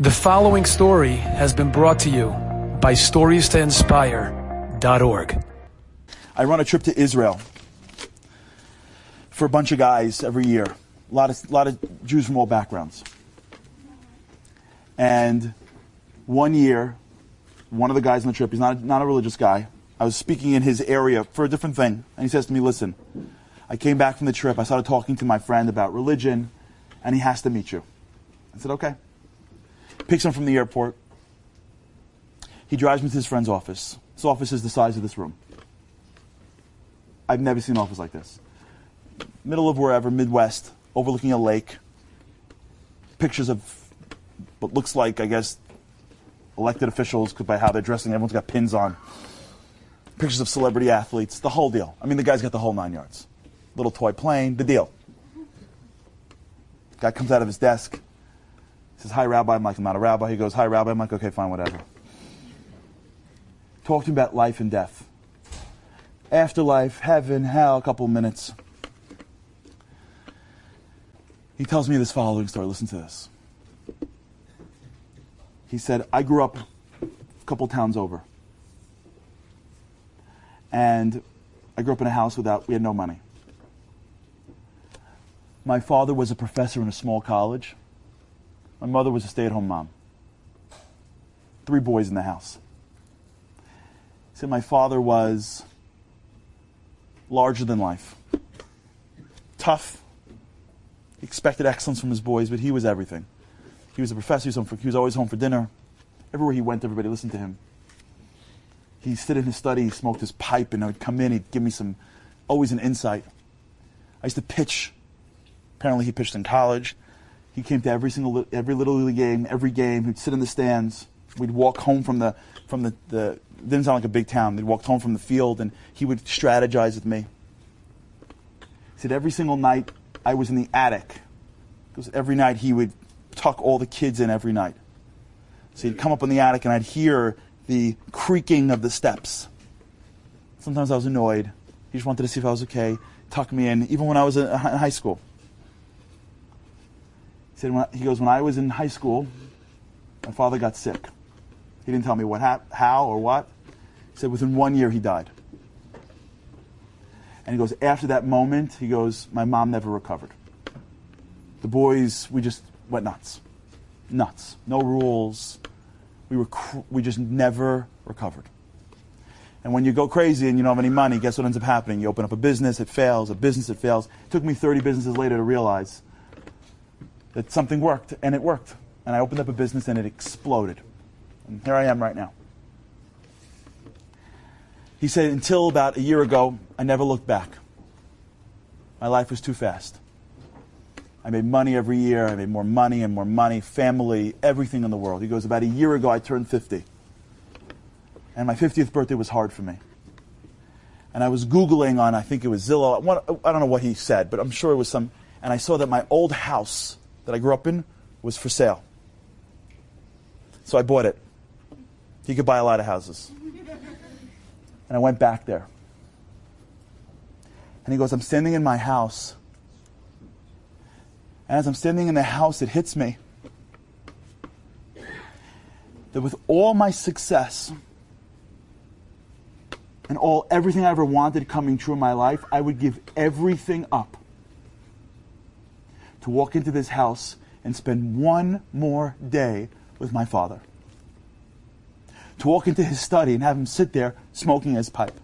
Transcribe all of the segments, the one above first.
The following story has been brought to you by StoriesToInspire.org. I run a trip to Israel for a bunch of guys every year. A lot of, lot of Jews from all backgrounds. And one year, one of the guys on the trip, he's not, not a religious guy, I was speaking in his area for a different thing. And he says to me, Listen, I came back from the trip. I started talking to my friend about religion, and he has to meet you. I said, Okay picks him from the airport. He drives me to his friend's office. His office is the size of this room. I've never seen an office like this. Middle of wherever, Midwest, overlooking a lake. Pictures of what looks like, I guess, elected officials by how they're dressing. Everyone's got pins on. Pictures of celebrity athletes, the whole deal. I mean, the guy's got the whole nine yards. Little toy plane, the deal. Guy comes out of his desk, he says, Hi, Rabbi. I'm like, I'm not a rabbi. He goes, Hi, Rabbi. I'm like, Okay, fine, whatever. Talk to him about life and death. Afterlife, heaven, hell, a couple minutes. He tells me this following story. Listen to this. He said, I grew up a couple towns over. And I grew up in a house without, we had no money. My father was a professor in a small college. My mother was a stay at home mom. Three boys in the house. He said my father was larger than life. Tough. He expected excellence from his boys, but he was everything. He was a professor, he was, for, he was always home for dinner. Everywhere he went, everybody listened to him. He'd sit in his study, he smoked his pipe, and I would come in, he'd give me some, always an insight. I used to pitch. Apparently, he pitched in college. He came to every single every little league game, every game. He'd sit in the stands. We'd walk home from the from the, the didn't sound like a big town. They'd walk home from the field, and he would strategize with me. He said every single night I was in the attic, because every night he would tuck all the kids in every night. So he'd come up in the attic, and I'd hear the creaking of the steps. Sometimes I was annoyed. He just wanted to see if I was okay, tuck me in, even when I was in uh, high school. He said, when, he goes, when I was in high school, my father got sick. He didn't tell me what, how or what. He said within one year he died. And he goes, after that moment, he goes, my mom never recovered. The boys, we just went nuts. Nuts. No rules. We, were cr- we just never recovered. And when you go crazy and you don't have any money, guess what ends up happening? You open up a business, it fails, a business, it fails. It took me 30 businesses later to realize that something worked, and it worked. And I opened up a business, and it exploded. And here I am right now. He said, until about a year ago, I never looked back. My life was too fast. I made money every year. I made more money and more money, family, everything in the world. He goes, about a year ago, I turned 50. And my 50th birthday was hard for me. And I was Googling on, I think it was Zillow. I don't know what he said, but I'm sure it was some. And I saw that my old house that I grew up in was for sale. So I bought it. He could buy a lot of houses. And I went back there. And he goes, I'm standing in my house. And as I'm standing in the house, it hits me that with all my success and all everything I ever wanted coming true in my life, I would give everything up to walk into this house and spend one more day with my father. To walk into his study and have him sit there smoking his pipe.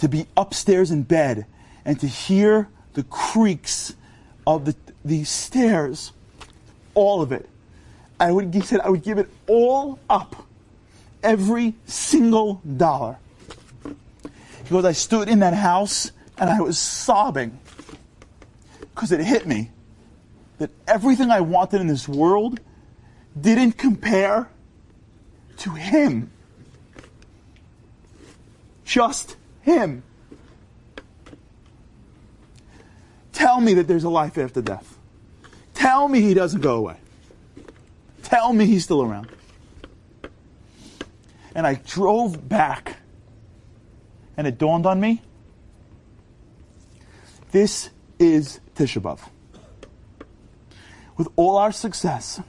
To be upstairs in bed and to hear the creaks of the, the stairs, all of it. I would, he said, I would give it all up, every single dollar. He goes, I stood in that house and I was sobbing because it hit me that everything I wanted in this world didn't compare to Him. Just Him. Tell me that there's a life after death. Tell me He doesn't go away. Tell me He's still around. And I drove back, and it dawned on me this is Tisha. With all our success,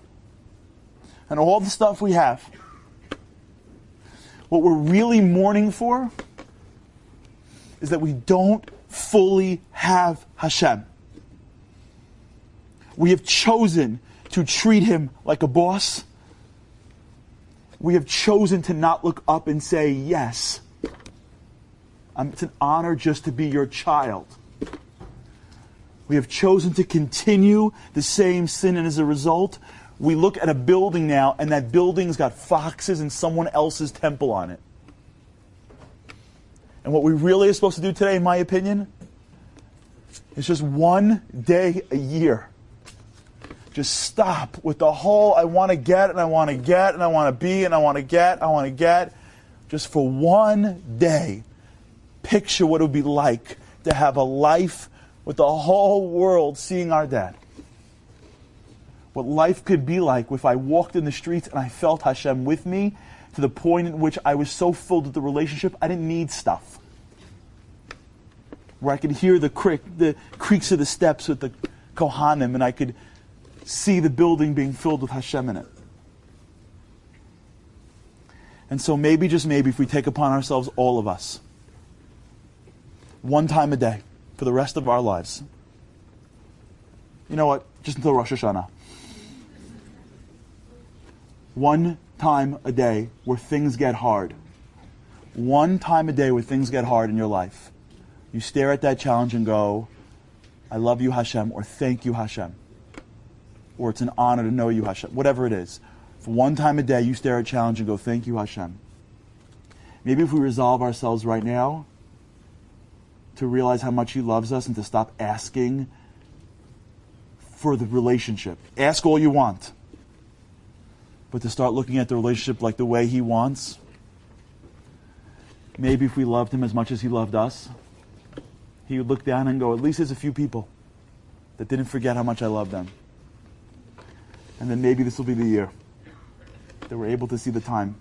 and all the stuff we have, what we're really mourning for is that we don't fully have Hashem. We have chosen to treat him like a boss. We have chosen to not look up and say, Yes, it's an honor just to be your child. We have chosen to continue the same sin, and as a result, we look at a building now, and that building's got foxes and someone else's temple on it. And what we really are supposed to do today, in my opinion, is just one day a year. Just stop with the whole I want to get and I want to get and I want to be and I want to get, I want to get. Just for one day, picture what it would be like to have a life with the whole world seeing our dad. What life could be like if I walked in the streets and I felt Hashem with me to the point in which I was so filled with the relationship, I didn't need stuff. Where I could hear the, creak, the creaks of the steps with the Kohanim and I could see the building being filled with Hashem in it. And so maybe, just maybe, if we take upon ourselves, all of us, one time a day for the rest of our lives, you know what? Just until Rosh Hashanah. One time a day where things get hard. One time a day where things get hard in your life. You stare at that challenge and go, I love you, Hashem, or thank you, Hashem. Or it's an honor to know you, Hashem. Whatever it is. For one time a day, you stare at challenge and go, thank you, Hashem. Maybe if we resolve ourselves right now to realize how much He loves us and to stop asking for the relationship. Ask all you want. But to start looking at the relationship like the way He wants. Maybe if we loved Him as much as He loved us, He would look down and go, at least there's a few people that didn't forget how much I love them. And then maybe this will be the year that we're able to see the time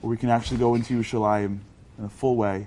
where we can actually go into Yerushalayim in a full way.